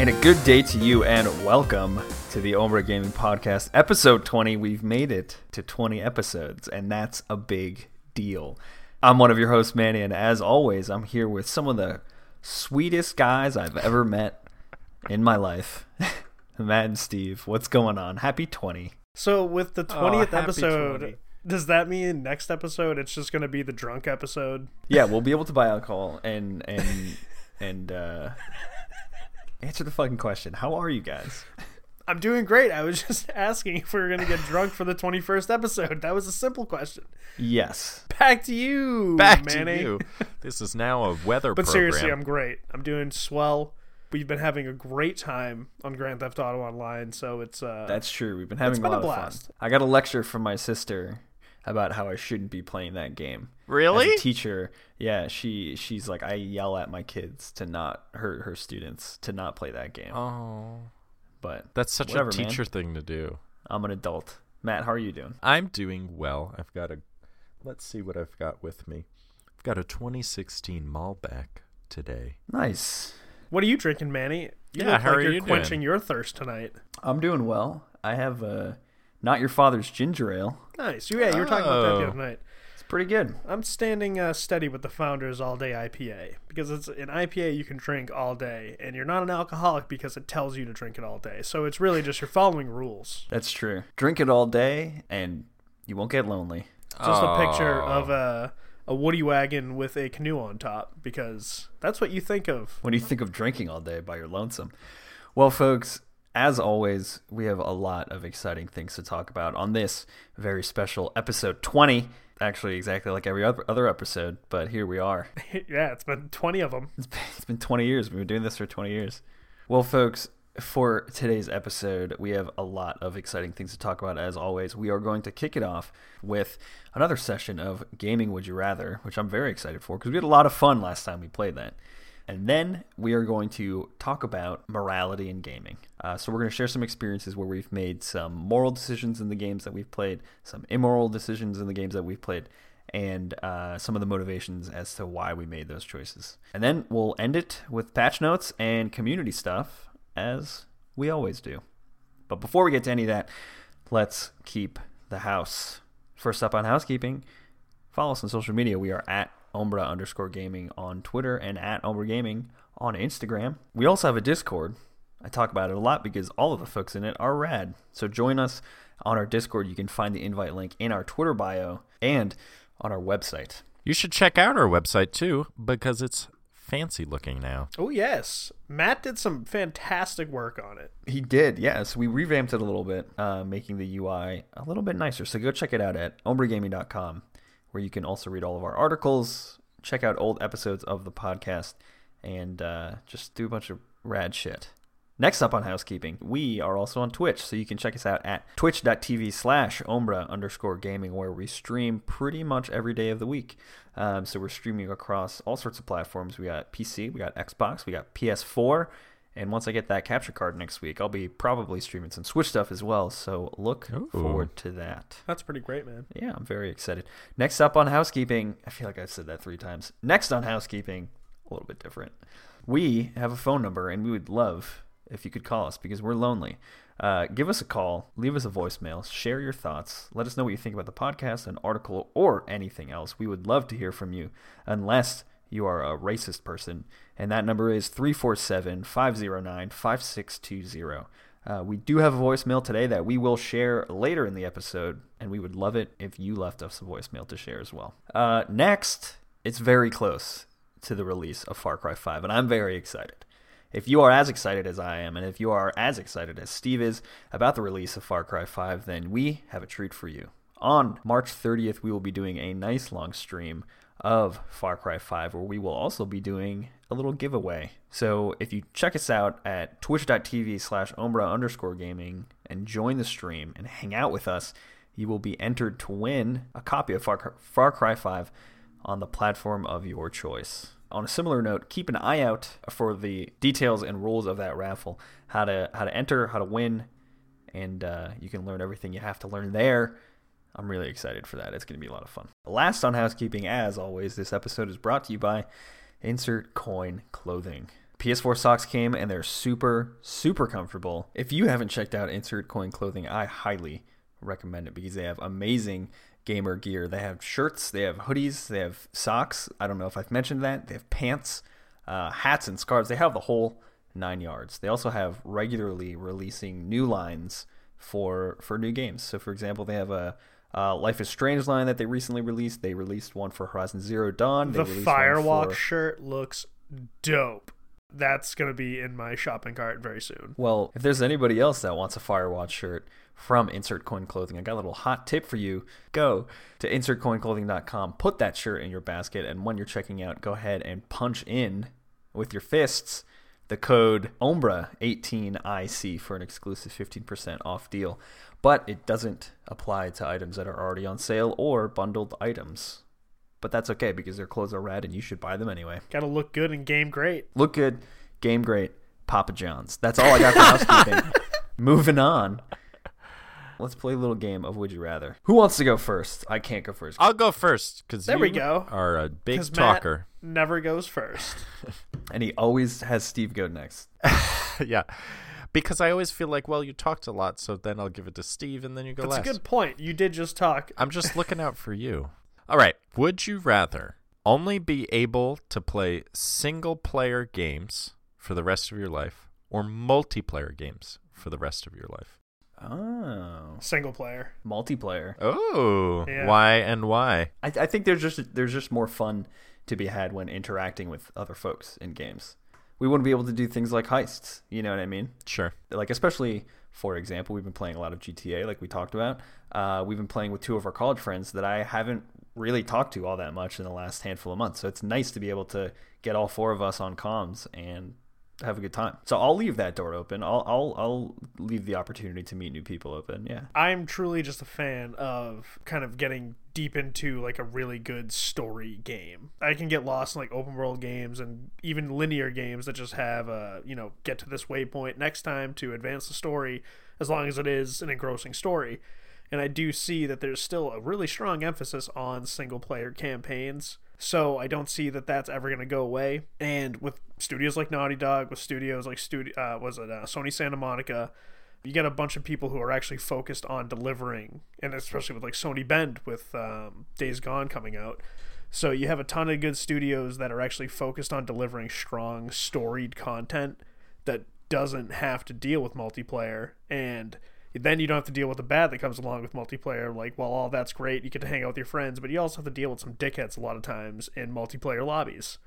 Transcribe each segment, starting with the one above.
And a good day to you, and welcome to the Ombra Gaming Podcast, episode 20. We've made it to 20 episodes, and that's a big deal. I'm one of your hosts, Manny, and as always, I'm here with some of the sweetest guys I've ever met in my life Matt and Steve. What's going on? Happy 20. So with the Oh, twentieth happy episode, 20. does that mean next episode it's just going to be the drunk episode? Yeah, we'll be able to buy alcohol and, and, and, uh, answer the fucking question. How are you guys? I'm doing great. I was just asking if we were going to get drunk for the twenty first episode. That was a simple question. Yes. Back to you, Back Manny. to you. This is now a weather But program. seriously, I'm great. I'm doing swell. We've been having a great time on Grand Theft Auto Online, so it's uh That's true. We've been having been a a lot of blast. fun. I got a lecture from my sister about how I shouldn't be playing that game. Really? As a teacher, yeah, she she's like I yell at my kids to not hurt her students to not play that game. oh, But that's such whatever, a man. teacher thing to do. I'm an adult. Matt, how are you doing? I'm doing well. I've got a. Let's see what I've got with me. I've got a 2016 Malbec today. Nice. what are you drinking, Manny? You Yeah, look how like are you're you quenching doing? your thirst tonight. I'm doing well. I have uh not your father's ginger ale. Nice. Yeah, you were talking about that the Oh. other night. It's pretty good. I'm standing uh, steady with the Founders All Day IPA because it's an IPA you can drink all day, and you're not an alcoholic because it tells you to drink it all day. So it's really just you're following rules. That's true. Drink it all day and you won't get lonely. Just a picture Oh. of a a woody wagon with a canoe on top because that's what you think of. when you think of drinking all day by your lonesome. Well, folks, as always, we have a lot of exciting things to talk about on this very special episode 20. Actually, exactly like every other episode, but here we are. yeah, it's been 20 of them. It's been, it's been 20 years. We've been doing this for 20 years. Well, folks, for today's episode, we have a lot of exciting things to talk about. As always, we are going to kick it off with another session of Gaming Would You Rather, which I'm very excited for because we had a lot of fun last time we played that. And then we are going to talk about morality in gaming. Uh, so we're going to share some experiences where we've made some moral decisions in the games that we've played, some immoral decisions in the games that we've played, and uh, some of the motivations as to why we made those choices. And then we'll end it with patch notes and community stuff, as we always do. But before we get to any of that, let's keep the house. First up on housekeeping, follow us on social media. We are at Ombra underscore gaming on Twitter and at Ombra Gaming on Instagram. We also have a Discord. I talk about it a lot because all of the folks in it are rad. So join us on our Discord. You can find the invite link in our Twitter bio and on our website. You should check out our website too because it's fancy looking now. Oh, yes. Matt did some fantastic work on it. He did, yes. We revamped it a little bit, uh, making the UI a little bit nicer. So go check it out at ombragaming.com, where you can also read all of our articles, check out old episodes of the podcast, and uh, just do a bunch of rad shit. Next up on housekeeping, we are also on Twitch, so you can check us out at twitch.tv slash ombra underscore gaming, where we stream pretty much every day of the week. Um, so we're streaming across all sorts of platforms. We got PC, we got Xbox, we got PS4, and once I get that capture card next week, I'll be probably streaming some Switch stuff as well. So look Ooh. forward to that. That's pretty great, man. Yeah, I'm very excited. Next up on housekeeping, I feel like I've said that three times. Next on housekeeping, a little bit different. We have a phone number, and we would love if you could call us because we're lonely. Uh, give us a call, leave us a voicemail, share your thoughts, let us know what you think about the podcast, an article, or anything else. We would love to hear from you, unless you are a racist person. And that number is 347 509 5620. Uh, we do have a voicemail today that we will share later in the episode, and we would love it if you left us a voicemail to share as well. Uh, next, it's very close to the release of Far Cry 5, and I'm very excited. If you are as excited as I am, and if you are as excited as Steve is about the release of Far Cry 5, then we have a treat for you. On March 30th, we will be doing a nice long stream of Far Cry 5, where we will also be doing a little giveaway. So if you check us out at twitch.tv slash ombra underscore gaming and join the stream and hang out with us, you will be entered to win a copy of Far Cry, Far Cry 5 on the platform of your choice. On a similar note, keep an eye out for the details and rules of that raffle, how to how to enter, how to win, and uh, you can learn everything you have to learn there. I'm really excited for that. It's going to be a lot of fun. Last on housekeeping, as always, this episode is brought to you by Insert Coin Clothing. PS4 socks came and they're super, super comfortable. If you haven't checked out Insert Coin Clothing, I highly recommend it because they have amazing gamer gear. They have shirts, they have hoodies, they have socks. I don't know if I've mentioned that. They have pants, uh, hats, and scarves. They have the whole nine yards. They also have regularly releasing new lines for for new games. So, for example, they have a uh, Life is Strange line that they recently released. They released one for Horizon Zero Dawn. They The Firewatch for- shirt looks dope. That's gonna be in my shopping cart very soon. Well, if there's anybody else that wants a Firewatch shirt from Insert Coin Clothing, I got a little hot tip for you. Go to insertcoinclothing.com, put that shirt in your basket, and when you're checking out, go ahead and punch in with your fists the code OMBRA18IC for an exclusive 15% off deal. But it doesn't apply to items that are already on sale or bundled items. But that's okay because their clothes are rad and you should buy them anyway. Gotta look good and game great. Look good, game great, Papa John's. That's all I got for housekeeping. Moving on. Let's play a little game of Would You Rather. Who wants to go first? I can't go first. I'll go first because There we go. Are a big 'Cause Matt talker. never goes first. And he always has Steve go next. yeah, because I always feel like, well, you talked a lot, so then I'll give it to Steve, and then you go That's last. a good point. You did just talk. I'm just looking out for you. All right. Would you rather only be able to play single player games for the rest of your life or multiplayer games for the rest of your life? Oh. Single player. Multiplayer. Oh, Yeah. why and why? I, I think there's just there's just more fun to be had when interacting with other folks in games. We wouldn't be able to do things like heists. You know what I mean? Sure. like especially for example we've been playing a lot of gta like we talked about uh, we've been playing with two of our college friends that i haven't really talked to all that much in the last handful of months so it's nice to be able to get all four of us on comms and have a good time so i'll leave that door open i'll i'll, I'll leave the opportunity to meet new people open yeah I'm truly just a fan of kind of getting deep into like a really good story game. I can get lost in like open world games and even linear games that just have a, you know, get to this waypoint next time to advance the story as long as it is an engrossing story. And I do see that there's still a really strong emphasis on single player campaigns. So I don't see that that's ever going to go away. And with studios like Naughty Dog, with studios like studio, uh, was it uh, Sony Santa Monica, you get a bunch of people who are actually focused on delivering, and especially with like Sony Bend with um, Days Gone coming out. So you have a ton of good studios that are actually focused on delivering strong, storied content that doesn't have to deal with multiplayer, and then you don't have to deal with the bad that comes along with multiplayer. Like, well, all that's great, you get to hang out with your friends, but you also have to deal with some dickheads a lot of times in multiplayer lobbies.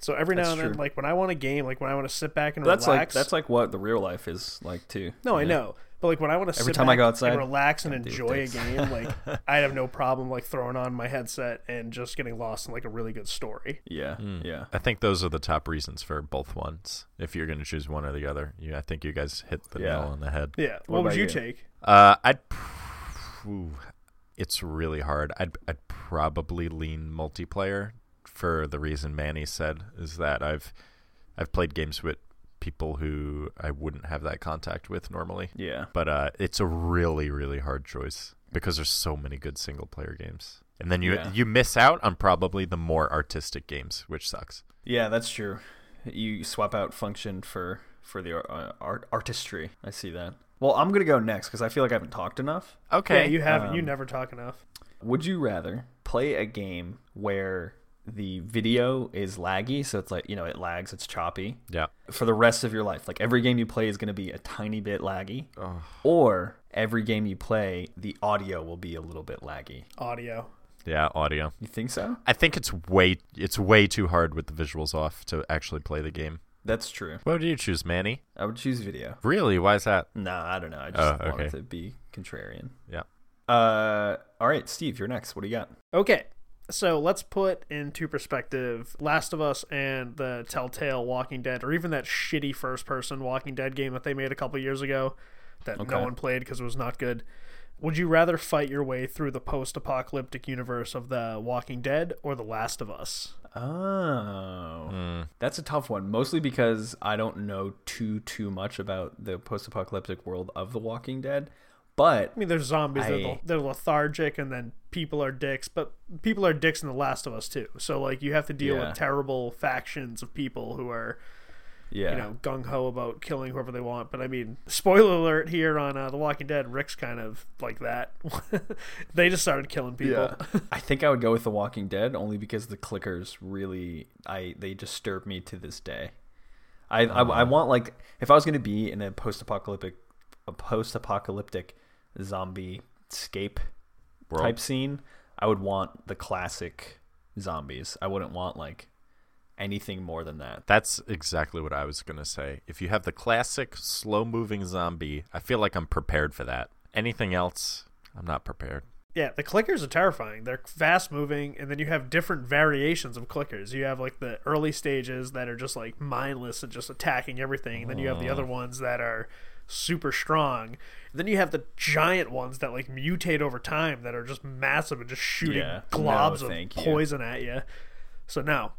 So every now That's and then, true. like when I want a game, like when I want to sit back and that's like relax, that's like what the real life is like too no, I know. But like when I want to Every sit time I go outside, and relax and enjoy a game, like I have no problem like throwing on my headset and just getting lost in like a really good story. yeah yeah I think those are the top reasons for both ones. If you're going to choose one or the other, you, I think you guys hit the Yeah. nail on the head. Yeah. What What, would you you? take? Uh, I'd. Ooh, it's really hard. I'd I'd probably lean multiplayer for the reason Manny said is that I've I've played games with people who I wouldn't have that contact with normally. yeah But uh, it's a really really hard choice because there's so many good single player games. And then you Yeah. you miss out on probably the more artistic games, which sucks. Yeah, that's true. You swap out function for for the uh, art artistry. I see that. Well, I'm gonna go next because I feel like I haven't talked enough. Okay. Yeah, you haven't. you um, never talk enough. Would you rather play a game where the video is laggy, so it's like you know it lags, it's choppy yeah. for the rest of your life? Like every game you play is gonna be a tiny bit laggy, or every game you play the audio will be a little bit laggy. Audio. Yeah, audio. You think so? I think it's way it's way too hard with the visuals off to actually play the game. That's true. What do you choose, Manny? I would choose video. Really? Why is that? Nah, I don't know. I just Oh, wanted okay. to be contrarian. Yeah. Uh, all right, Steve, you're next. What do you got? Okay. So let's put into perspective Last of Us and the Telltale Walking Dead, or even that shitty first person Walking Dead game that they made a couple years ago that Okay. no one played because it was not good. Would you rather fight your way through the post apocalyptic universe of The Walking Dead or The Last of Us? Oh, Hmm. that's a tough one. Mostly because I don't know too too much about the post-apocalyptic world of The Walking Dead. But I mean, there's zombies, they're, I- they're lethargic, and then people are dicks, but people are dicks in The Last of Us too. So, like, you have to deal Yeah. with terrible factions of people who are Yeah. you know, gung ho about killing whoever they want. But I mean, spoiler alert here on uh, The Walking Dead, Rick's kind of like that. they just started killing people. I think I would go with The Walking Dead only because the clickers really I they disturb me to this day. I I, I want like if I was going to be in a post-apocalyptic a post-apocalyptic zombie scape World. type scene, I would want the classic zombies. I wouldn't want like anything more than that. That's exactly what I was going to say. If you have the classic slow moving zombie, I feel like I'm prepared for that. Anything else, I'm not prepared. Yeah, the clickers are terrifying. They're fast moving, and then you have different variations of clickers. You have like the early stages that are just like mindless and just attacking everything, and then you have the mm. other ones that are super strong. And then you have the giant ones that like mutate over time that are just massive and just shooting Yeah. globs No, of thank you. poison at you. So now,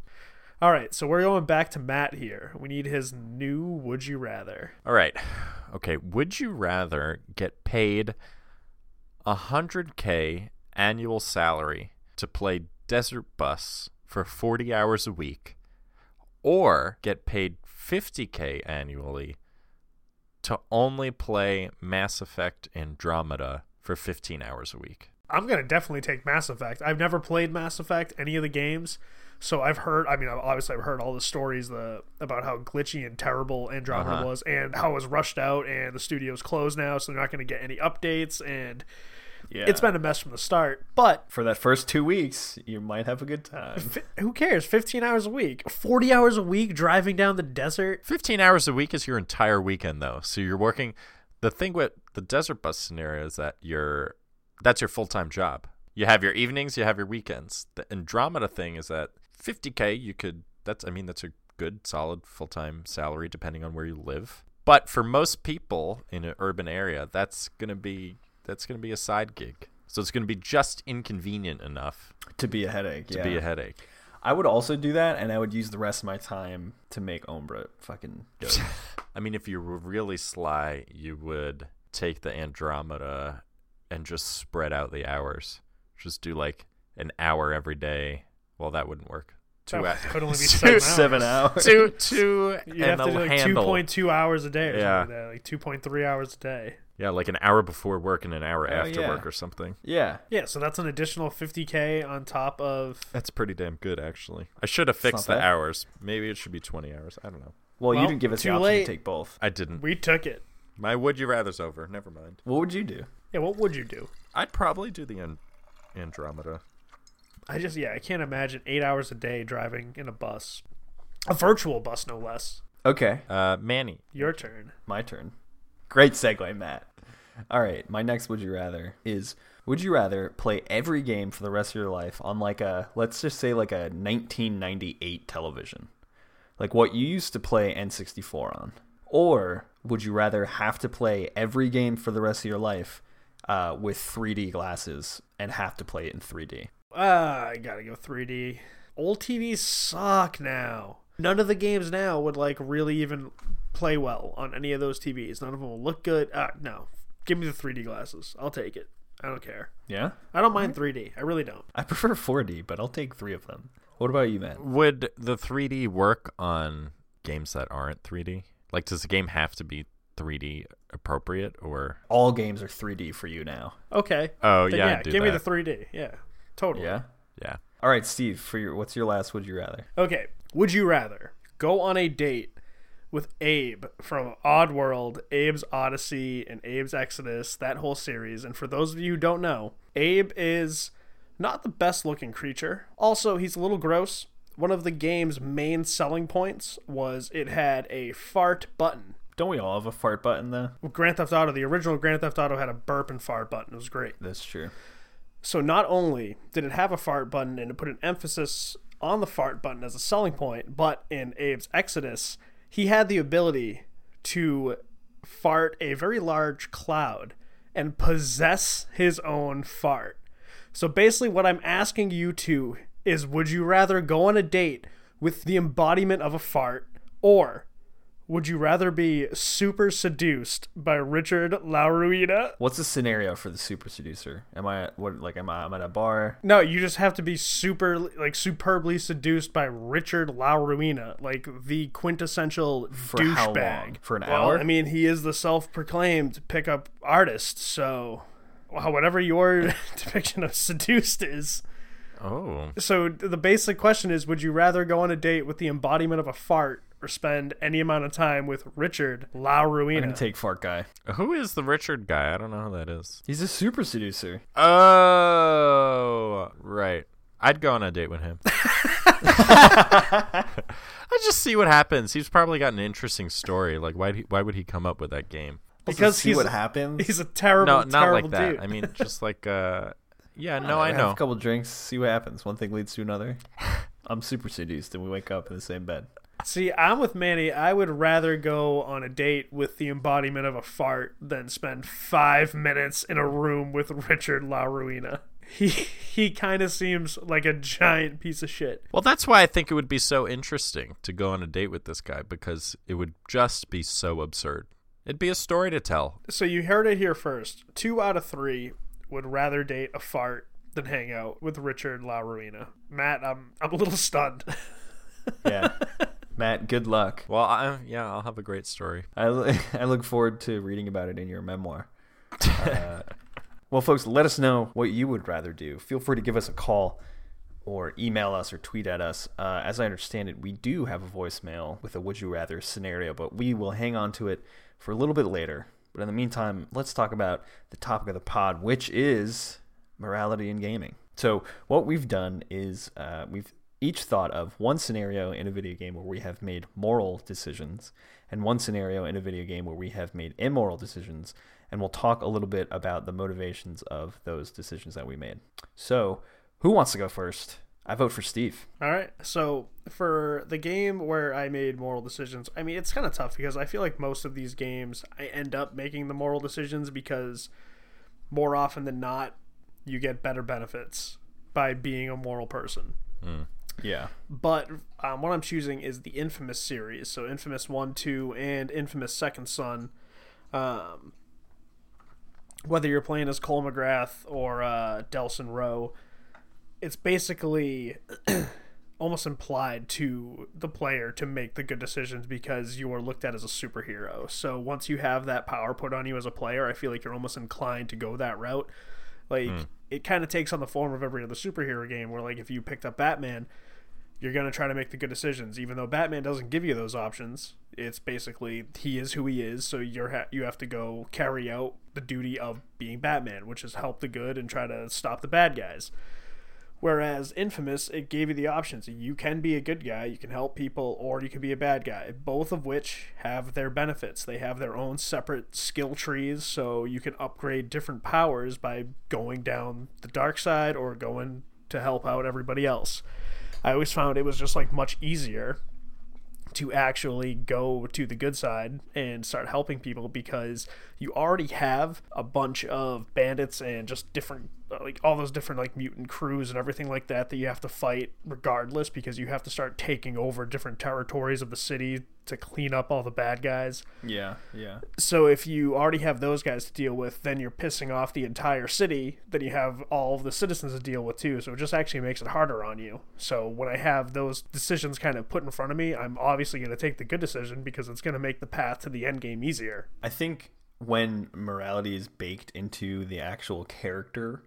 all right, so we're going back to Matt here. We need his new would you rather. All right. Okay. Would you rather get paid a 100K annual salary to play Desert Bus for 40 hours a week or get paid 50K annually to only play Mass Effect Andromeda for 15 hours a week? I'm gonna definitely take Mass Effect. I've never played Mass Effect, any of the games, so I've heard. I mean, obviously, I've heard all the stories the about how glitchy and terrible Andromeda Uh-huh. was, and how it was rushed out, and the studio's closed now, so they're not gonna get any updates, and Yeah. it's been a mess from the start. But for that first 2 weeks, you might have a good time. fi- who cares? 15 hours a week, 40 hours a week, driving down the desert. 15 hours a week is your entire weekend though so you're working the thing with the desert bus scenario is that you're that's your full-time job you have your evenings you have your weekends the andromeda thing is that 50k you could that's i mean that's a good solid full-time salary depending on where you live but for most people in an urban area that's going to be that's going to be a side gig so it's going to be just inconvenient enough to be a headache. to yeah. be a headache I would also do that, and I would use the rest of my time to make Ombra fucking dope. I mean, if you were really sly, you would take the Andromeda and just spread out the hours. Just do like an hour every day. Well, that wouldn't work. Two That hours. would only be two, seven hours. Seven hours. two, two, You'd and have to a do like handle. 2.2 hours a day or Yeah. something like that, like 2.3 hours a day. Yeah, like an hour before work and an hour Oh, after yeah. work or something. Yeah. Yeah, so that's an additional 50k on top of That's pretty damn good, actually. I should have fixed the bad. hours. Maybe it should be 20 hours. I don't know. Well, you didn't give us the too option late. to take both. I didn't. we took it. My would you rather's over. Never mind. What would you do? Yeah, what would you do? I'd probably do the An- Andromeda. I just yeah, I can't imagine eight hours a day driving in a bus, a virtual bus no less. Okay, Uh, Manny. Your turn. my turn. Great segue, Matt. All right, my next would you rather is would you rather play every game for the rest of your life on like a let's just say like a 1998 television, like what you used to play N64 on, or would you rather have to play every game for the rest of your life uh, with 3D glasses and have to play it in 3D? Ah, I gotta go 3D. Old TVs suck now. None of the games now would like really even play well on any of those TVs. None of them will look good. Uh, no, give me the 3D glasses. I'll take it. I don't care. Yeah, I don't mind 3D. I really don't. I prefer 4D, but I'll take three of them. What about you, Matt? Would the 3D work on games that aren't 3D? Like, does the game have to be 3D appropriate, or All games are 3D for you now. Okay. oh Then yeah, yeah, do give that. me the 3D. Yeah, totally. Yeah. yeah. All right, Steve. For your what's your last? Would you rather? Okay. Would you rather go on a date with Abe from Oddworld, Abe's Oddysee, and Abe's Exodus, that whole series? And for those of you who don't know, Abe is not the best looking creature. Also, he's a little gross. One of the game's main selling points was it had a fart button. Don't we all have a fart button though? Well, Grand Theft Auto, the original Grand Theft Auto had a burp and fart button. It was great. That's true. So not only did it have a fart button and it put an emphasis on the fart button as a selling point, but in Abe's Exodus, he had the ability to fart a very large cloud and possess his own fart. So basically what I'm asking you to is would you rather go on a date with the embodiment of a fart or Would you rather be super seduced by Richard LaRuina? What's the scenario for the super seducer? Am I at, what like am I I'm at a bar? No, you just have to be super like superbly seduced by Richard LaRuina, like the quintessential For how long? douchebag. For an Well, hour? I mean, he is the self-proclaimed pickup artist, so whatever your depiction of seduced is. Oh, So the basic question is: Would you rather go on a date with the embodiment of a fart, or spend any amount of time with Richard I'm gonna take fart guy. who is the Richard guy? I don't know who that is. He's a super seducer. Oh, right. I'd go on a date with him. I just see what happens. He's probably got an interesting story. Like, why? Why would he come up with that game? Because see he's what happens. He's a terrible, No, not terrible like that. dude. I mean, just like, uh, yeah, no, I have know. a couple drinks, see what happens. One thing leads to another. I'm super seduced, and we wake up in the same bed. See, I'm with Manny. I would rather go on a date with the embodiment of a fart than spend five minutes in a room with Richard LaRuina. He he kind of seems like a giant piece of shit. Well, that's why I think it would be so interesting to go on a date with this guy because it would just be so absurd. It'd be a story to tell. So you heard it here first. Two out of three would rather date a fart than hang out with Richard LaRuina. Matt, I'm I'm a little stunned. Yeah, Matt. Good luck. Well, I, yeah, I'll have a great story. I I look forward to reading about it in your memoir. Uh, well, folks, let us know what you would rather do. Feel free to give us a call or email us or tweet at us. Uh, as I understand it, we do have a voicemail with a would you rather scenario, but we will hang on to it for a little bit later. But in the meantime, let's talk about the topic of the pod, which is morality in gaming. So, what we've done is uh, we've each thought of one scenario in a video game where we have made moral decisions, and one scenario in a video game where we have made immoral decisions, and we'll talk a little bit about the motivations of those decisions that we made. So, who wants to go first? I vote for Steve. All right. So for the game where I made moral decisions, I mean it's kind of tough because I feel like most of these games I end up making the moral decisions because more often than not you get better benefits by being a moral person. Hmm. Yeah. But um, what I'm choosing is the Infamous series, so Infamous One, Two, and Infamous Second Son. Um, whether you're playing as Cole McGrath or uh, Delsin Rowe, it's basically almost implied to the player to make the good decisions because you are looked at as a superhero. So once you have that power put on you as a player, I feel like you're almost inclined to go that route. Like hmm. it kind of takes on the form of every other superhero game where like if you picked up Batman, you're going to try to make the good decisions even though Batman doesn't give you those options. It's basically he is who he is, so you're ha- you have to go carry out the duty of being Batman, which is help the good and try to stop the bad guys. Whereas Infamous, it gave you the options. You can be a good guy, you can help people, or you can be a bad guy. Both of which have their benefits. They have their own separate skill trees, so you can upgrade different powers by going down the dark side or going to help out everybody else. I always found it was just like much easier to actually go to the good side and start helping people because you already have a bunch of bandits and just different like all those different like mutant crews and everything like that that you have to fight regardless because you have to start taking over different territories of the city to clean up all the bad guys. Yeah. Yeah. So if you already have those guys to deal with, then you're pissing off the entire city. Then you have all of the citizens to deal with too. So it just actually makes it harder on you. So when I have those decisions kind of put in front of me, I'm obviously going to take the good decision because it's going to make the path to the end game easier. I think when morality is baked into the actual character,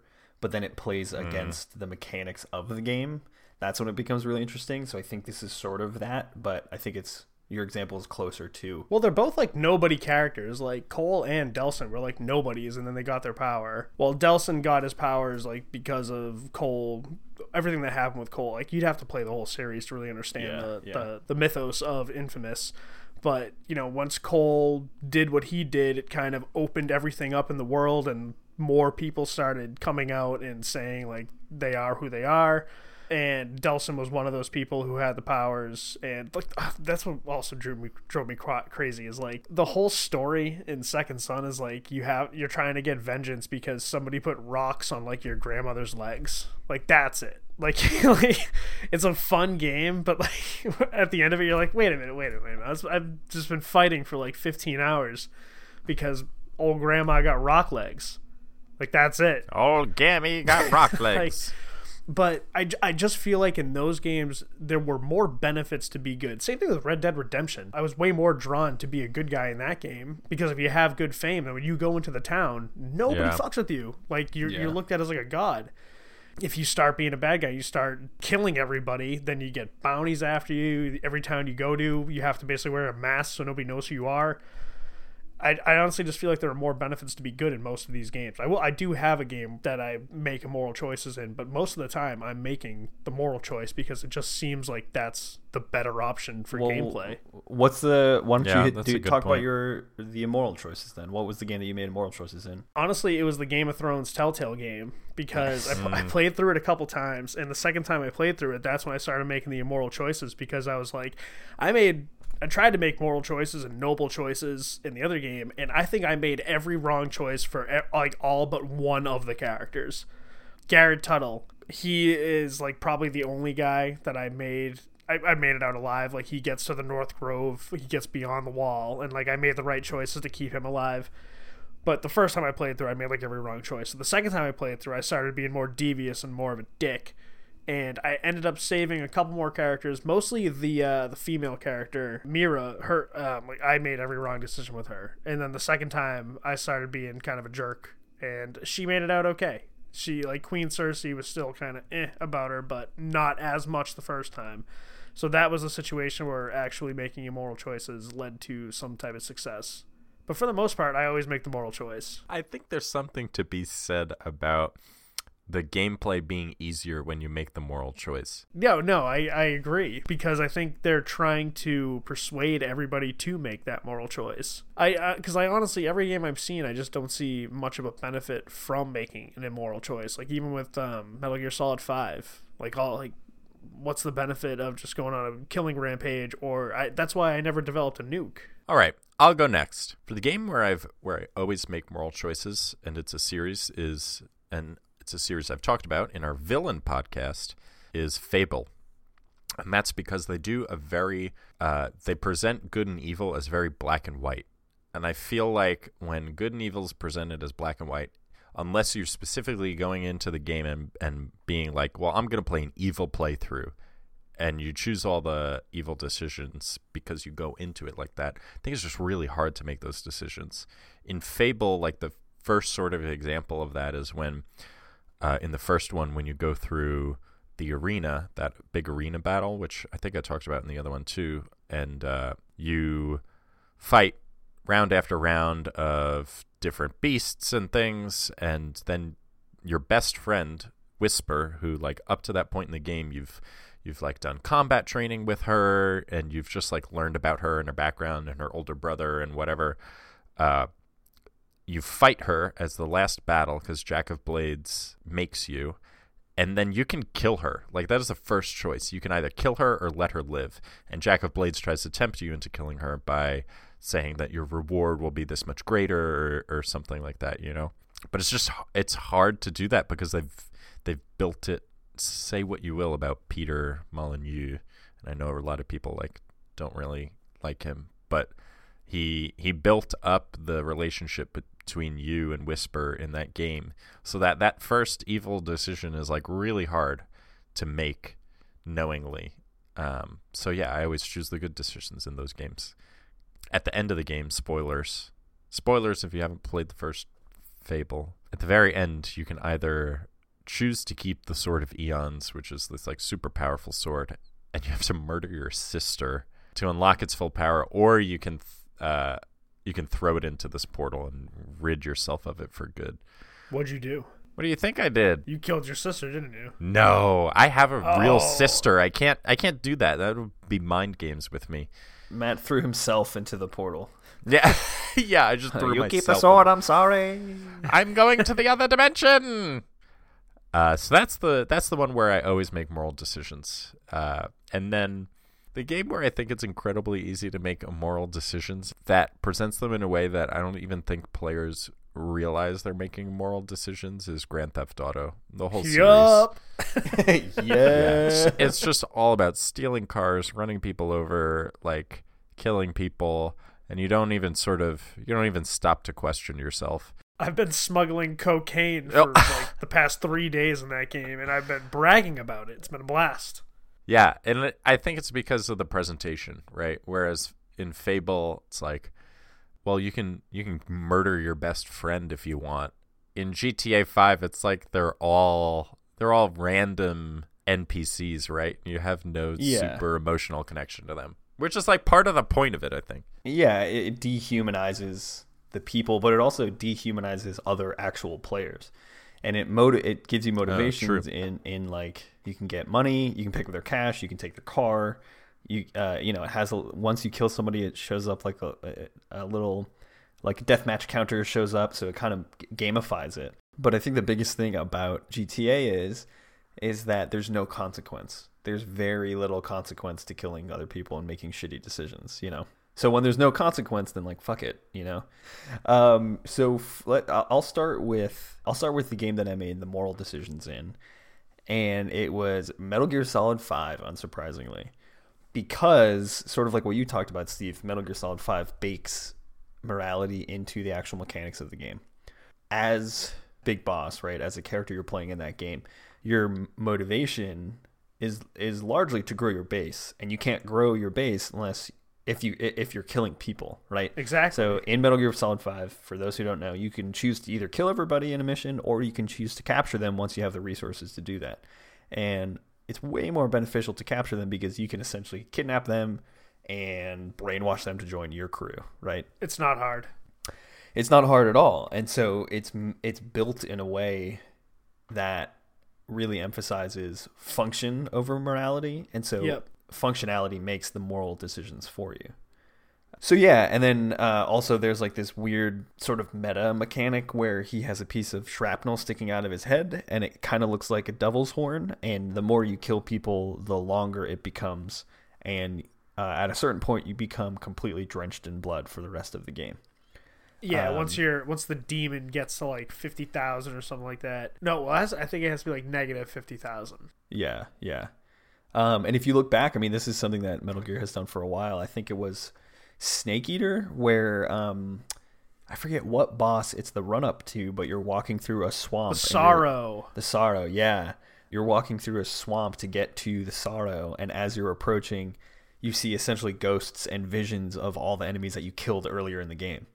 but then it plays mm. against the mechanics of the game, that's when it becomes really interesting. So I think this is sort of that, but I think it's your example is closer to Well, they're both like nobody characters. Like Cole and Delsin were like nobodies, and then they got their power. Well, Delsin got his powers like because of Cole. Everything that happened with Cole, like you'd have to play the whole series to really understand Yeah, the, yeah. the the mythos of Infamous. But you know, once Cole did what he did, it kind of opened everything up in the world, and more people started coming out and saying like they are who they are. and Delsin was one of those people who had the powers, and like that's what also drew me drove me crazy is like the whole story in Second Son is like you have you're trying to get vengeance because somebody put rocks on like your grandmother's legs, like that's it. Like, like it's a fun game, but like at the end of it, you're like, wait a minute, wait a minute, I've just been fighting for like 15 hours because old grandma got rock legs. Like that's it. Old Gammy got rock legs. like, but I, I just feel like in those games there were more benefits to be good same thing with red dead redemption i was way more drawn to be a good guy in that game because if you have good fame then when you go into the town nobody yeah. fucks with you like you're, yeah. you're looked at as like a god if you start being a bad guy you start killing everybody then you get bounties after you every town you go to you have to basically wear a mask so nobody knows who you are I, I honestly just feel like there are more benefits to be good in most of these games. I will I do have a game that I make moral choices in, but most of the time I'm making the moral choice because it just seems like that's the better option for well, gameplay. What's the why don't yeah, you do, talk point. about your the immoral choices then? What was the game that you made immoral choices in? Honestly, it was the Game of Thrones Telltale game because I, I mm. played through it a couple times, and the second time I played through it, that's when I started making the immoral choices because I was like, I made I tried to make moral choices and noble choices in the other game, and I think I made every wrong choice for like all but one of the characters. Gared Tuttle, he is like probably the only guy that I made. I, I made it out alive. Like he gets to the North Grove, he gets beyond the wall, and like I made the right choices to keep him alive. But the first time I played through, I made like every wrong choice. So the second time I played through, I started being more devious and more of a dick and I ended up saving a couple more characters, mostly the uh, the female character Mira. Her um, like I made every wrong decision with her, and then the second time I started being kind of a jerk, and she made it out okay. She like Queen Cersei was still kind of eh about her, but not as much the first time. So that was a situation where actually making immoral choices led to some type of success. But for the most part, I always make the moral choice. I think there's something to be said about the gameplay being easier when you make the moral choice. No, no, I, I agree because I think they're trying to persuade everybody to make that moral choice. I because uh, I honestly every game I've seen I just don't see much of a benefit from making an immoral choice. Like even with um, Metal Gear Solid Five, like all like what's the benefit of just going on a killing rampage? Or I, that's why I never developed a nuke. All right, I'll go next for the game where I've where I always make moral choices, and it's a series is and it's a series I've talked about in our villain podcast, is Fable. And that's because they do a very, uh, they present good and evil as very black and white. And I feel like when good and evil is presented as black and white, unless you're specifically going into the game and, and being like, well, I'm going to play an evil playthrough, and you choose all the evil decisions because you go into it like that, I think it's just really hard to make those decisions. In Fable, like the first sort of example of that is when uh, in the first one when you go through the arena, that big arena battle, which I think I talked about in the other one too, and uh, you fight round after round of different beasts and things, and then your best friend Whisper, who like up to that point in the game you've you've like done combat training with her, and you've just like learned about her and her background and her older brother and whatever. Uh, you fight her as the last battle because Jack of Blades makes you, and then you can kill her. Like that is the first choice. You can either kill her or let her live. And Jack of Blades tries to tempt you into killing her by saying that your reward will be this much greater or, or something like that. You know, but it's just it's hard to do that because they've they've built it. Say what you will about Peter Molyneux, and I know a lot of people like don't really like him, but he he built up the relationship between you and Whisper in that game. So that that first evil decision is like really hard to make knowingly. Um, so yeah, I always choose the good decisions in those games. At the end of the game, spoilers. Spoilers if you haven't played the first Fable. At the very end, you can either choose to keep the Sword of Aeons, which is this like super powerful sword, and you have to murder your sister to unlock its full power, or you can uh, you can throw it into this portal and rid yourself of it for good. What'd you do? What do you think I did? You killed your sister, didn't you? No, I have a oh. real sister. I can't. I can't do that. That would be mind games with me. Matt threw himself into the portal. Yeah, yeah. I just threw you myself. keep the sword. I'm sorry. I'm going to the other dimension. Uh, so that's the that's the one where I always make moral decisions. Uh, and then the game where I think it's incredibly easy to make immoral decisions that presents them in a way that I don't even think players realize they're making moral decisions is Grand Theft Auto. The whole series. Yup. yeah. Yeah, it's, it's just all about stealing cars, running people over, like killing people, and you don't even sort of you don't even stop to question yourself. I've been smuggling cocaine Oh. for like the past three days in that game, and I've been bragging about it. It's been a blast. Yeah, and it, I think it's because of the presentation, right? Whereas in Fable, it's like, well, you can you can murder your best friend if you want. In GTA 5, it's like they're all they're all random NPCs, right? You have no Yeah. super emotional connection to them, which is like part of the point of it, I think. yeah, it, it dehumanizes the people, but it also dehumanizes other actual players, and it motiv- it gives you motivations in in like you can get money, you can pick up their cash, you can take their car, you uh, you know it has a, once you kill somebody, it shows up like a, a, a little like deathmatch counter shows up, so it kind of gamifies it. But I think the biggest thing about GTA is is that there's no consequence. There's very little consequence to killing other people and making shitty decisions, you know. So when there's no consequence, then like fuck it, you know. Um, so f- let I'll start with I'll start with the game that I made the moral decisions in, and it was Metal Gear Solid Five, unsurprisingly, because sort of like what you talked about, Steve. Metal Gear Solid Five bakes morality into the actual mechanics of the game. As Big Boss, right? As a character you're playing in that game, your motivation is is largely to grow your base, and you can't grow your base unless if you if you're killing people, right? Exactly. So in Metal Gear Solid 5, for those who don't know, you can choose to either kill everybody in a mission or you can choose to capture them once you have the resources to do that. And it's way more beneficial to capture them because you can essentially kidnap them and brainwash them to join your crew, right? It's not hard. It's not hard at all. And so it's it's built in a way that really emphasizes function over morality. And so Yep. Functionality makes the moral decisions for you. So yeah, and then uh, also there's like this weird sort of meta mechanic where he has a piece of shrapnel sticking out of his head, and it kind of looks like a devil's horn. And the more you kill people, the longer it becomes, and uh, at a certain point, you become completely drenched in blood for the rest of the game. Yeah, Um, once you're once the demon gets to like fifty thousand or something like that. No, well, I think it has to be like negative fifty thousand. Yeah, yeah. Um, and if you look back, I mean, this is something that Metal Gear has done for a while. I think it was Snake Eater, where um, I forget what boss it's the run up to, but you're walking through a swamp. The sorrow. The sorrow, yeah. You're walking through a swamp to get to the sorrow, and as you're approaching, you see essentially ghosts and visions of all the enemies that you killed earlier in the game.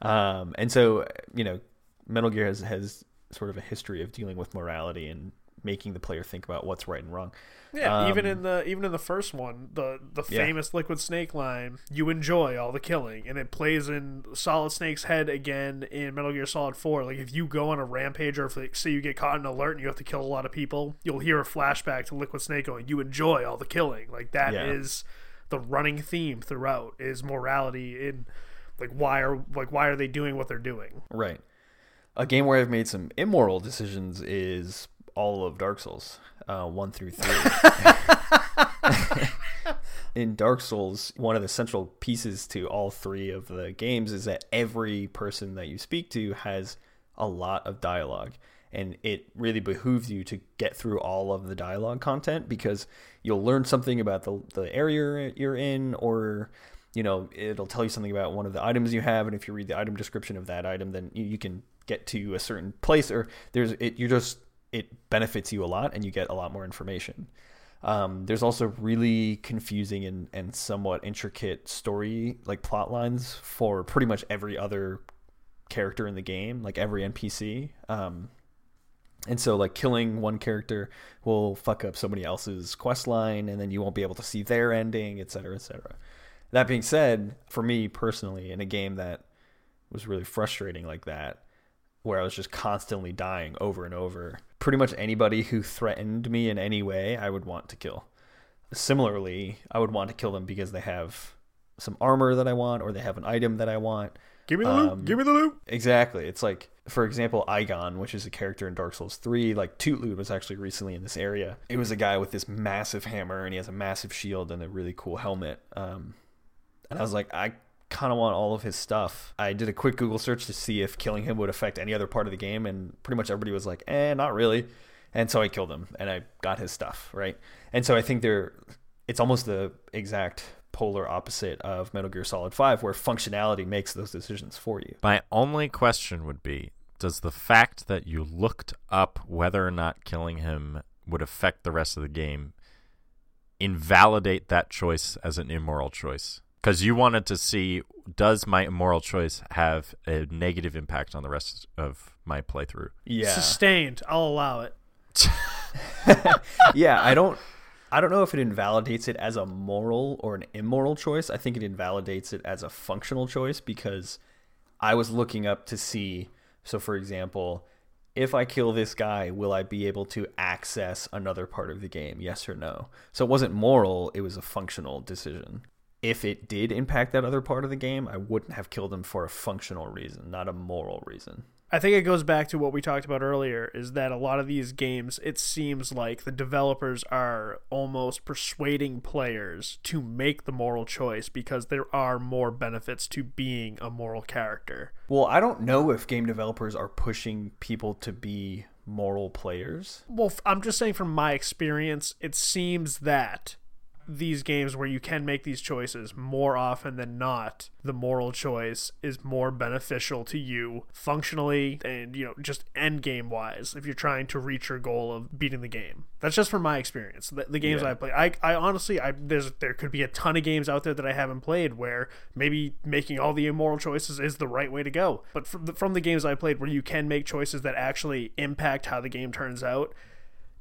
Um, and so, you know, Metal Gear has, has sort of a history of dealing with morality and making the player think about what's right and wrong. Yeah, even Um, in the even in the first one, the the Yeah. famous Liquid Snake line, you enjoy all the killing, and it plays in Solid Snake's head again in Metal Gear Solid Four. Like if you go on a rampage, or if like, say you get caught in an alert and you have to kill a lot of people, you'll hear a flashback to Liquid Snake going, "You enjoy all the killing." Like that is Yeah. the running theme throughout is morality in like why are like why are they doing what they're doing? Right. A game where I've made some immoral decisions is all of Dark Souls, uh, one through three. In Dark Souls, one of the central pieces to all three of the games is that every person that you speak to has a lot of dialogue. And it really behooves you to get through all of the dialogue content because you'll learn something about the, the area you're in, or you know, it'll tell you something about one of the items you have. And if you read the item description of that item, then you, you can get to a certain place, or there's it. you're just it benefits you a lot, and you get a lot more information. Um, there's also really confusing and, and somewhat intricate story like plot lines for pretty much every other character in the game, like every NPC. Um, and so like killing one character will fuck up somebody else's quest line and then you won't be able to see their ending, et cetera, et cetera. That being said, for me personally, in a game that was really frustrating like that, where I was just constantly dying over and over, pretty much anybody who threatened me in any way, I would want to kill. Similarly, I would want to kill them because they have some armor that I want or they have an item that I want. Give me the Um, loot. Give me the loot. Exactly. It's like For example, Eygon, which is a character in Dark Souls 3, like Tootloot was actually recently in this area. It was a guy with this massive hammer and he has a massive shield and a really cool helmet. Um, and I was like, I kind of want all of his stuff. I did a quick Google search to see if killing him would affect any other part of the game, and pretty much everybody was like, eh, not really. And so I killed him and I got his stuff, right? And so I think they're, it's almost the exact polar opposite of Metal Gear Solid 5, where functionality makes those decisions for you. My only question would be Does the fact that you looked up whether or not killing him would affect the rest of the game invalidate that choice as an immoral choice? Because you wanted to see does my immoral choice have a negative impact on the rest of my playthrough? Yeah. Sustained. I'll allow it. yeah, I don't I don't know if it invalidates it as a moral or an immoral choice. I think it invalidates it as a functional choice because I was looking up to see so for example, if I kill this guy, will I be able to access another part of the game? Yes or no? So it wasn't moral, it was a functional decision. If it did impact that other part of the game, I wouldn't have killed him for a functional reason, not a moral reason. I think it goes back to what we talked about earlier is that a lot of these games, it seems like the developers are almost persuading players to make the moral choice because there are more benefits to being a moral character. Well, I don't know if game developers are pushing people to be moral players. Well, I'm just saying from my experience, it seems that these games where you can make these choices more often than not the moral choice is more beneficial to you functionally and you know just end game wise if you're trying to reach your goal of beating the game. That's just from my experience. The, the games Yeah. i play I, I honestly i there's there could be a ton of games out there that i haven't played where maybe making all the immoral choices is the right way to go. But from the, from the games i played where you can make choices that actually impact how the game turns out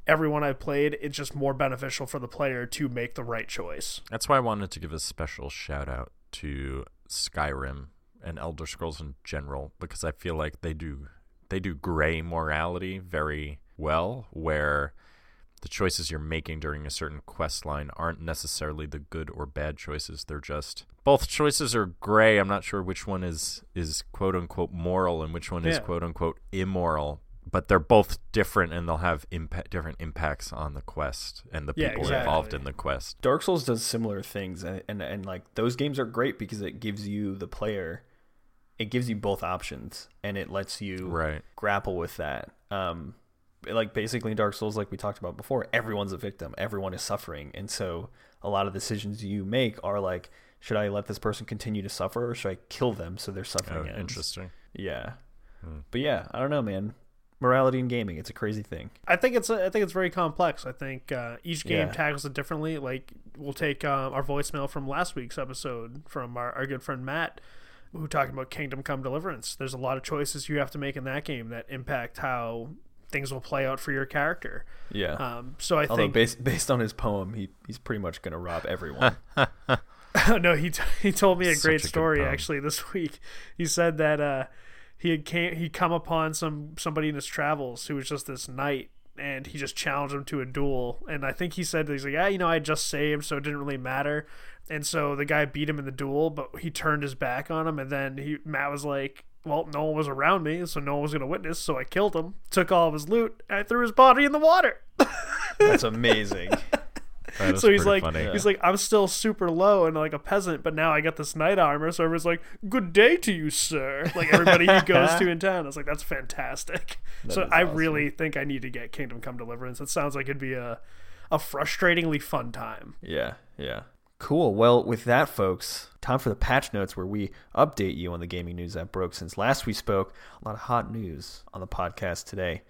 everyone I've played, it's just more beneficial for the player to make the right choice. That's why I wanted to give a special shout out to Skyrim and Elder Scrolls in general because I feel like they do they do gray morality very well where the choices you're making during a certain quest line aren't necessarily the good or bad choices. They're just both choices are gray. I'm not sure which one is is quote unquote moral and which one is quote unquote immoral but they're both different and they'll have impact different impacts on the quest and the Yeah, people exactly. involved in the quest Dark Souls does similar things, and, and and like those games are great because it gives you the player, it gives you both options, and it lets you right grapple with that. Um, like basically in Dark Souls, like we talked about before, everyone's a victim, everyone is suffering, and so a lot of decisions you make are like, should I let this person continue to suffer, or should I kill them so they're suffering ends? interesting Yeah, Hmm. but yeah, I don't know, man. Morality in gaming, it's a crazy thing. I think it's I think it's very complex. I think uh, each game Yeah. tackles it differently. Like we'll take um, our voicemail from last week's episode from our, our good friend Matt, who talked about Kingdom Come Deliverance. There's a lot of choices you have to make in that game that impact how things will play out for your character. Yeah. Um, so I Although think based based on his poem, he he's pretty much gonna rob everyone. no, he t- he told me a Such great a story actually this week. He said that uh, he had came he come upon some somebody in his travels who was just this knight, and he just challenged him to a duel. And I think he said he's like, yeah, you know, I just saved, so it didn't really matter. And so the guy beat him in the duel, but he turned his back on him, and then he Matt was like. Well, no one was around me, so no one was going to witness, so I killed him, took all of his loot, and I threw his body in the water. That's amazing. That so he's like funny. he's like i'm still super low and like a peasant but now i got this knight armor so everyone's like good day to you sir like everybody he goes to in town it's like that's fantastic so i awesome. really think i need to get kingdom come deliverance it sounds like it'd be a a frustratingly fun time Yeah, yeah. Cool. Well, with that, folks, time for the patch notes where we update you on the gaming news that broke since last we spoke. A lot of hot news on the podcast today.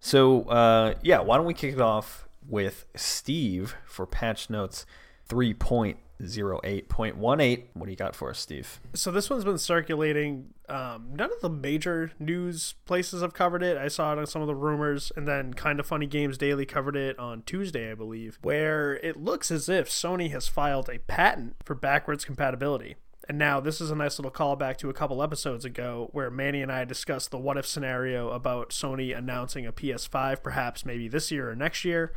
So, uh, yeah, why don't we kick it off with Steve for patch notes 3.08.18. What do you got for us, Steve? so this one's been circulating um, none of the major news places have covered it i saw it on some of the rumors and then kind of funny games daily covered it on tuesday i believe where it looks as if sony has filed a patent for backwards compatibility and now this is a nice little callback to a couple episodes ago where manny and i discussed the what if scenario about sony announcing a ps5 perhaps maybe this year or next year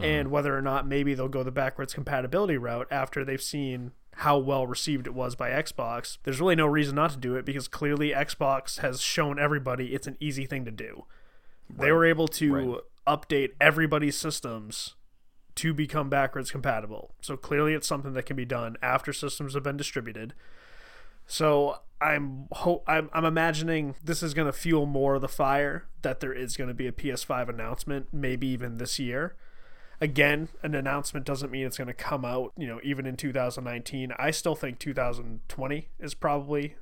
and hmm. whether or not maybe they'll go the backwards compatibility route after they've seen how well received it was by Xbox, there's really no reason not to do it because clearly Xbox has shown everybody it's an easy thing to do. They were able to Right. update everybody's systems to become backwards compatible. So clearly it's something that can be done after systems have been distributed. So I'm ho- I'm, I'm imagining this is going to fuel more of the fire that there is going to be a PS5 announcement, maybe even this year. Again, an announcement doesn't mean it's going to come out, you know, even in 2019. I still think 2020 is probably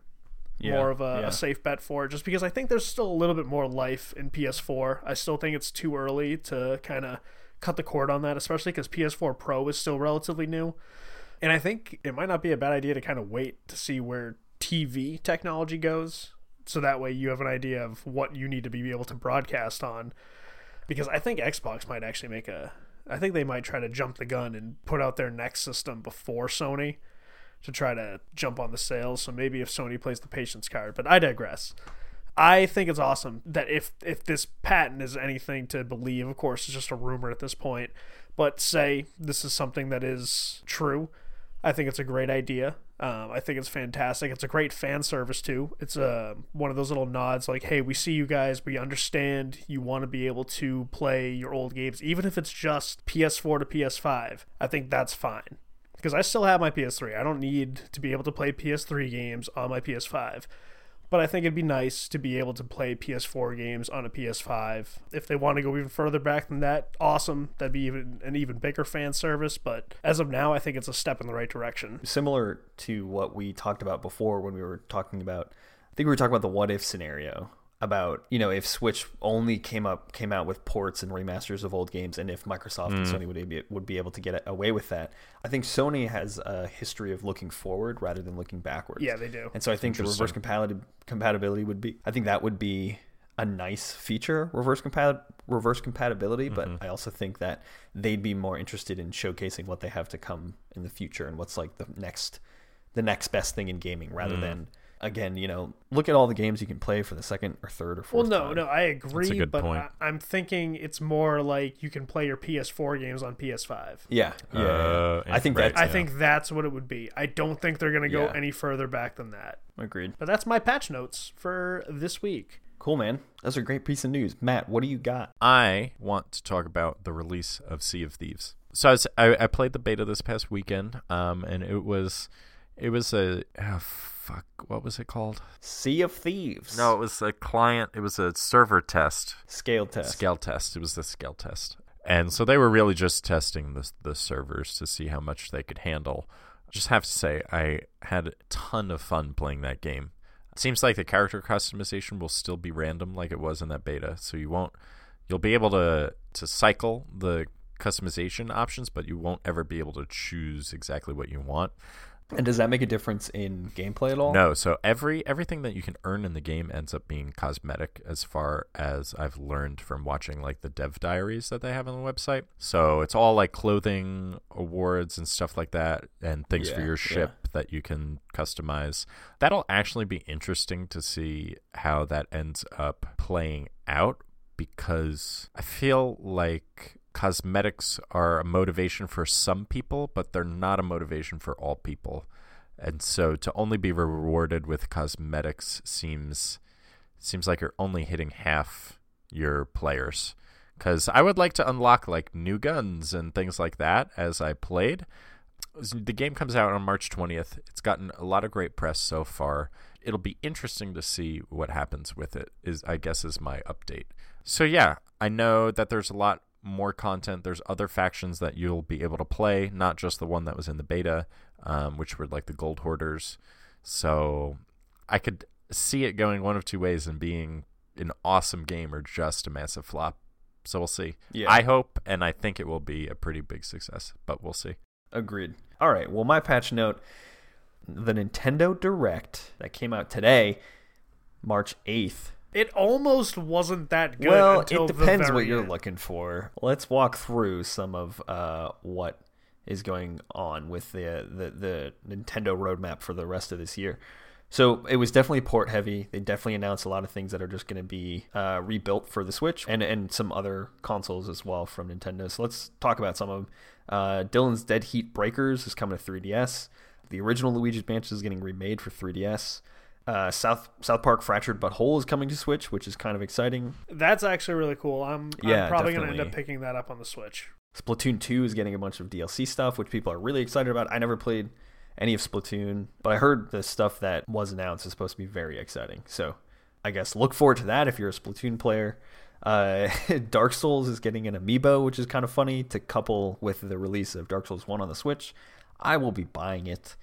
Yeah, more of a, yeah. a safe bet for it, just because I think there's still a little bit more life in PS4. I still think it's too early to kind of cut the cord on that, especially because PS4 Pro is still relatively new. And I think it might not be a bad idea to kind of wait to see where TV technology goes. So that way you have an idea of what you need to be able to broadcast on. Because I think Xbox might actually make a. I think they might try to jump the gun and put out their next system before Sony to try to jump on the sales. So maybe if Sony plays the patience card, but I digress. I think it's awesome that if if this patent is anything to believe, of course, it's just a rumor at this point. But say this is something that is true, I think it's a great idea. Um, I think it's fantastic. It's a great fan service too. It's uh, one of those little nods like, "Hey, we see you guys. We understand you want to be able to play your old games, even if it's just PS4 to PS5." I think that's fine because I still have my PS3. I don't need to be able to play PS3 games on my PS5. But I think it'd be nice to be able to play PS4 games on a PS5. If they want to go even further back than that, awesome. That'd be even an even bigger fan service. But as of now, I think it's a step in the right direction. similar to what we talked about before when we were talking about I think we were talking about the what if scenario about you know if Switch only came up came out with ports and remasters of old games and if Microsoft and hmm. Sony would be would be able to get away with that. I think Sony has a history of looking forward rather than looking backwards. Yeah, they do. And so I think the reverse compatibility compatibility would be I think that would be a nice feature reverse compat reverse compatibility but mm-hmm. I also think that they'd be more interested in showcasing what they have to come in the future and what's like the next the next best thing in gaming rather hmm. than again you know look at all the games you can play for the second or third or Well, fourth no, time. no, no, I agree. good but point. I, I'm thinking it's more like you can play your PS4 games on PS5. yeah yeah, yeah, Uh, yeah. I think right. that's I Yeah. think that's what it would be. I don't think they're going to go Yeah. any further back than that. agreed But that's my patch notes for this week. cool man that's a great piece of news Matt what do you got I want to talk about the release of Sea of Thieves. So I, was, I, I played the beta this past weekend, um, and it was it was a oh, fuck what was it called? Sea of Thieves No, it was a client. It was a server test, scale test scale test. It was the scale test, and so they were really just testing the the servers to see how much they could handle. Just have to say, I had a ton of fun playing that game. It seems like the character customization will still be random, like it was in that beta. So you won't, you'll be able to to cycle the customization options, but you won't ever be able to choose exactly what you want. And does that make a difference in gameplay at all No, so every everything that you can earn in the game ends up being cosmetic as far as I've learned from watching like the dev diaries that they have on the website. So it's all like clothing awards and stuff like that and things for Yeah, your yeah. ship that you can customize. That'll actually be interesting to see how that ends up playing out because I feel like cosmetics are a motivation for some people, but they're not a motivation for all people. And so to only be rewarded with cosmetics seems seems like you're only hitting half your players. Cuz I would like to unlock like new guns and things like that as I played. The game comes out on March 20th. It's gotten a lot of great press so far. It'll be interesting to see what happens with it. Is I guess is my update. So yeah, I know that there's a lot more content. There's other factions that you'll be able to play, not just the one that was in the beta, um, which were like the gold hoarders. So I could see it going one of two ways and being an awesome game or just a massive flop. So we'll see. Yeah. I hope and I think it will be a pretty big success, but we'll see. Agreed. All right. Well, my patch note the Nintendo Direct that came out today, March 8th. It almost wasn't that good. well, it depends what you're end. looking for. Let's walk through some of uh, what is going on with the, the the Nintendo roadmap for the rest of this year. So it was definitely port heavy. They definitely announced a lot of things that are just going to be uh, rebuilt for the Switch and and some other consoles as well from Nintendo. So let's talk about some of them. Uh, Dillon's Dead Heat Breakers is coming to 3DS. The original Luigi's Mansion is getting remade for 3DS. Uh, South South Park Fractured But Whole is coming to Switch, which is kind of exciting. That's actually really cool. I'm, Yeah, I'm probably going to end up picking that up on the Switch. Splatoon 2 is getting a bunch of DLC stuff, which people are really excited about. I never played any of Splatoon, but I heard the stuff that was announced is supposed to be very exciting. So I guess look forward to that if you're a Splatoon player. Uh, Dark Souls is getting an amiibo, which is kind of funny to couple with the release of Dark Souls 1 on the Switch. I will be buying it.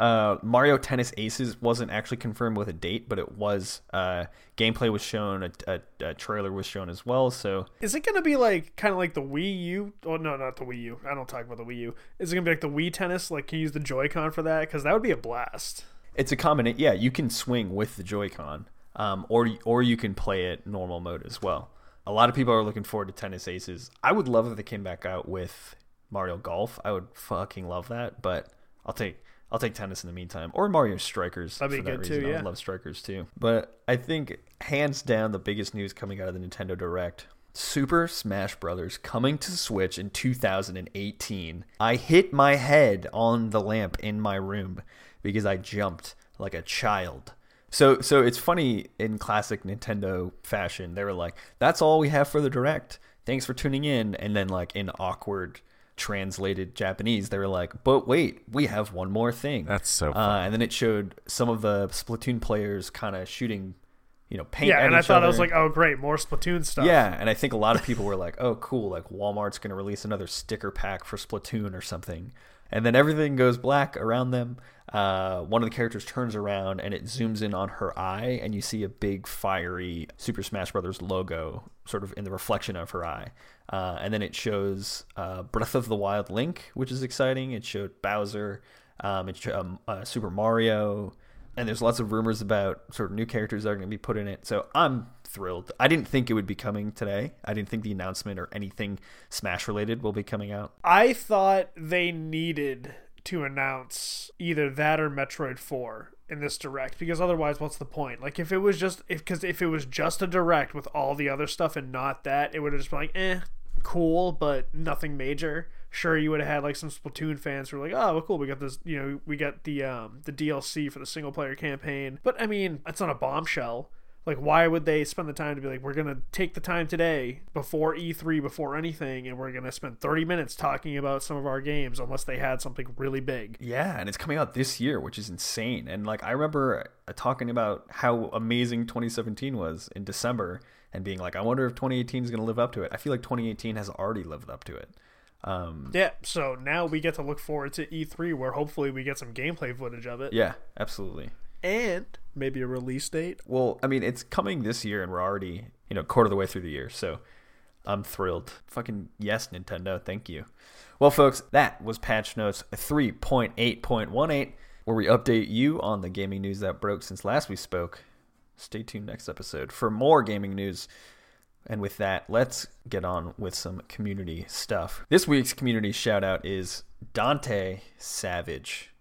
Uh, Mario Tennis Aces wasn't actually confirmed with a date, but it was. Uh, gameplay was shown, a, a, a trailer was shown as well. So Is it going to be like kind of like the Wii U? Oh no, not the Wii U. I don't talk about the Wii U. Is it going to be like the Wii Tennis? Like, can you use the Joy-Con for that? Because that would be a blast. It's a combination. Yeah, you can swing with the Joy-Con, um, or or you can play it normal mode as well. A lot of people are looking forward to Tennis Aces. I would love if they came back out with Mario Golf. I would fucking love that. But I'll take I'll take tennis in the meantime, or Mario Strikers. That'd be for that good too, reason. I love Strikers too. But I think hands down the biggest news coming out of the Nintendo Direct. Super Smash Bros. coming to Switch in 2018. I hit my head on the lamp in my room because I jumped like a child. So so it's funny in classic Nintendo fashion. They were like, "That's all we have for the direct. Thanks for tuning in." And then like in awkward translated Japanese, they were like, "But wait, we have one more thing." That's so Uh, and then it showed some of the Splatoon players kind of shooting, you know, paint. Yeah, and I thought I was like, oh great, more Splatoon stuff. Yeah, and I think a lot of people were like, "Oh, cool! Like Walmart's going to release another sticker pack for Splatoon or something." And then everything goes black around them. Uh, one of the characters turns around and it zooms in on her eye, and you see a big fiery Super Smash Brothers logo sort of in the reflection of her eye. Uh, and then it shows uh, Breath of the Wild Link, which is exciting. It showed Bowser. Um, it showed um, uh, Super Mario and there's lots of rumors about sort of new characters that are going to be put in it. So I'm thrilled. I didn't think it would be coming today. I didn't think the announcement or anything Smash related will be coming out. I thought they needed to announce either that or Metroid 4 in this direct because otherwise what's the point? Like if it was just if cuz if it was just a direct with all the other stuff and not that, it would have just been like, "Eh, cool, but nothing major." Sure, you would have had like some Splatoon fans who were like, "Oh, well, cool, we got this, you know, we got the um the DLC for the single player campaign." But I mean, it's not a bombshell. Like, why would they spend the time to be like, we're to take the time today before E3, before anything, and we're to spend 30 minutes talking about some of our games unless they had something really big? Yeah, and it's coming out this year, which is insane. And like I remember uh, talking about how amazing 2017 was in December and being like, I wonder if 2018 is to live up to it. I feel like 2018 has already lived up to it. Um, Yeah, so now we get to look forward to E3 where hopefully we get some gameplay footage of it yeah, absolutely. and maybe a release date. Well, I mean, it's coming this year, and we're already, you know, quarter of the way through the year. So I'm thrilled. Fucking yes, Nintendo. Thank you. Well, folks, that was Patch Notes 3.8.18, where we update you on the gaming news that broke since last we spoke. Stay tuned next episode for more gaming news. And with that, let's get on with some community stuff. This week's community shout out is Dante Savage.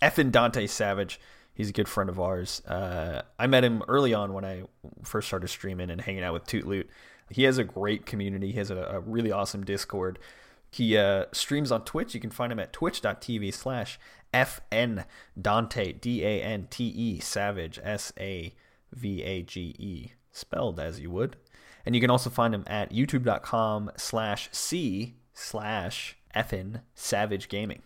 Effin Dante Savage. He's a good friend of ours. Uh, I met him early on when I first started streaming and hanging out with Toot Loot. He has a great community. He has a, a really awesome Discord. He uh, streams on Twitch. You can find him at twitch.tv slash FN Dante, D A N T E, Savage, S A V A G E, spelled as you would. And you can also find him at youtube.com slash C slash FN Savage Gaming.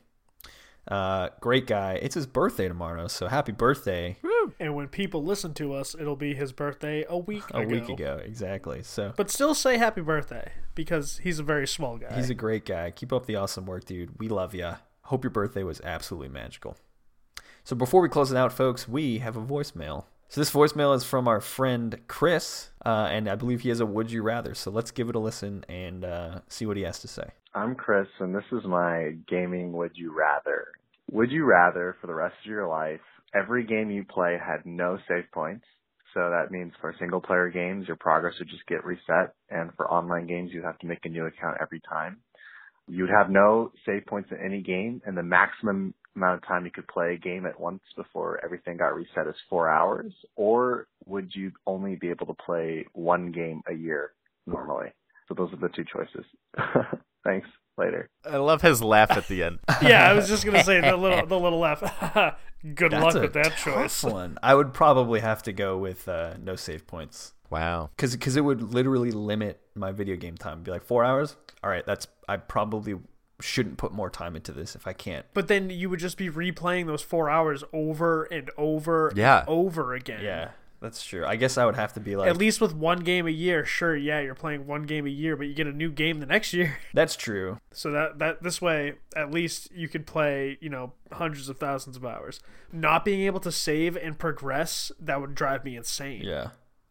Uh, great guy. It's his birthday tomorrow, so happy birthday And when people listen to us, it'll be his birthday a week a ago. week ago. Exactly. So But still say happy birthday because he's a very small guy. he's a great guy. Keep up the awesome work, dude. We love ya. Hope your birthday was absolutely magical. So before we close it out, folks, we have a voicemail. So this voicemail is from our friend Chris, uh, and I believe he has a "Would you rather." So let's give it a listen and uh, see what he has to say. I'm Chris, and this is my gaming would you rather. Would you rather, for the rest of your life, every game you play had no save points? So that means for single player games, your progress would just get reset, and for online games, you'd have to make a new account every time. You'd have no save points in any game, and the maximum amount of time you could play a game at once before everything got reset is four hours? Or would you only be able to play one game a year normally? So those are the two choices. Thanks. later. I love his laugh at the end. Yeah, I was just gonna say the little the little laugh. Good That's luck with that choice. one. I would probably have to go with uh, no save points Wow. because because it would literally limit my video game time. Be like four hours. All right, that's I probably shouldn't put more time into this if I can't. But then you would just be replaying those four hours over and over Yeah. and over again. Yeah, that's true. I guess I would have to be like At least with one game a year, sure, yeah, you're playing one game a year, but you get a new game the next year. that's true. So that that this way, at least you could play, you know, hundreds of thousands of hours. Not being able to save and progress, that would drive me insane. Yeah.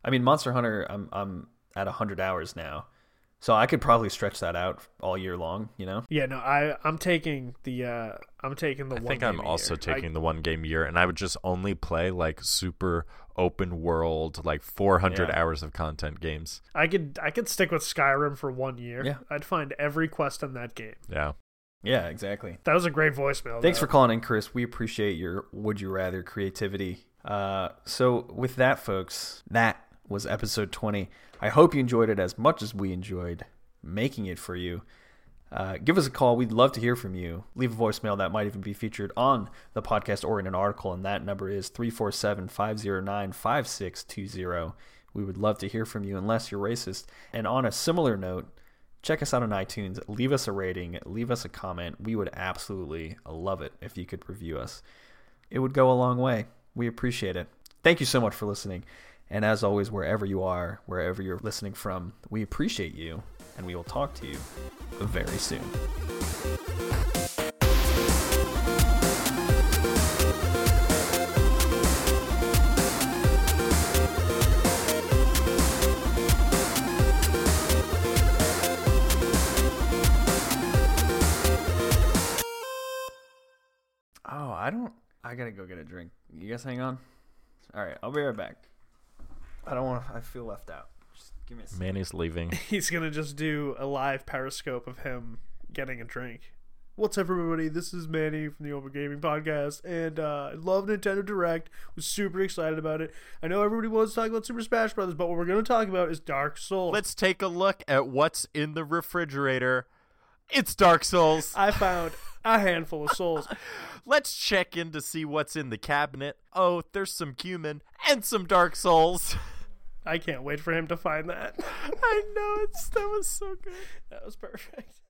I mean, Monster Hunter, I'm I'm at hundred hours now, so I could probably stretch that out all year long. You know. Yeah, no, I I'm taking the uh I'm taking the I one. think I'm game a also year. I- taking the one game year, and I would just only play like super open world, like 400 Yeah. hours of content games. I could I could stick with Skyrim for one year. Yeah. I'd find every quest in that game. Yeah. Yeah, exactly. That was a great voicemail. Thanks though. for calling in, Chris. We appreciate your would you rather creativity. Uh, so with that, folks, that was episode 20. I hope you enjoyed it as much as we enjoyed making it for you. Uh, give us a call. We'd love to hear from you. Leave a voicemail that might even be featured on the podcast or in an article, and that number is 347 509 5620. We would love to hear from you, unless you're racist. And on a similar note, check us out on iTunes. Leave us a rating, leave us a comment. We would absolutely love it if you could review us. It would go a long way. We appreciate it. Thank you so much for listening. And as always, wherever you are, wherever you're listening from, we appreciate you, and we will talk to you very soon. Oh, I don't. I gotta go get a drink. You guys hang on. All right, I'll be right back. I don't want to. I feel left out. Just give me a second. Manny's leaving. He's gonna just do a live periscope of him getting a drink. What's up, everybody? This is Manny from the Over Gaming Podcast, and uh, I love Nintendo Direct. Was super excited about it. I know everybody wants to talk about Super Smash Brothers, but what we're gonna talk about is Dark Souls. Let's take a look at what's in the refrigerator. It's Dark Souls. I found a handful of souls. Let's check in to see what's in the cabinet. Oh, there's some cumin and some Dark Souls. I can't wait for him to find that. I know it's that was so good. That was perfect.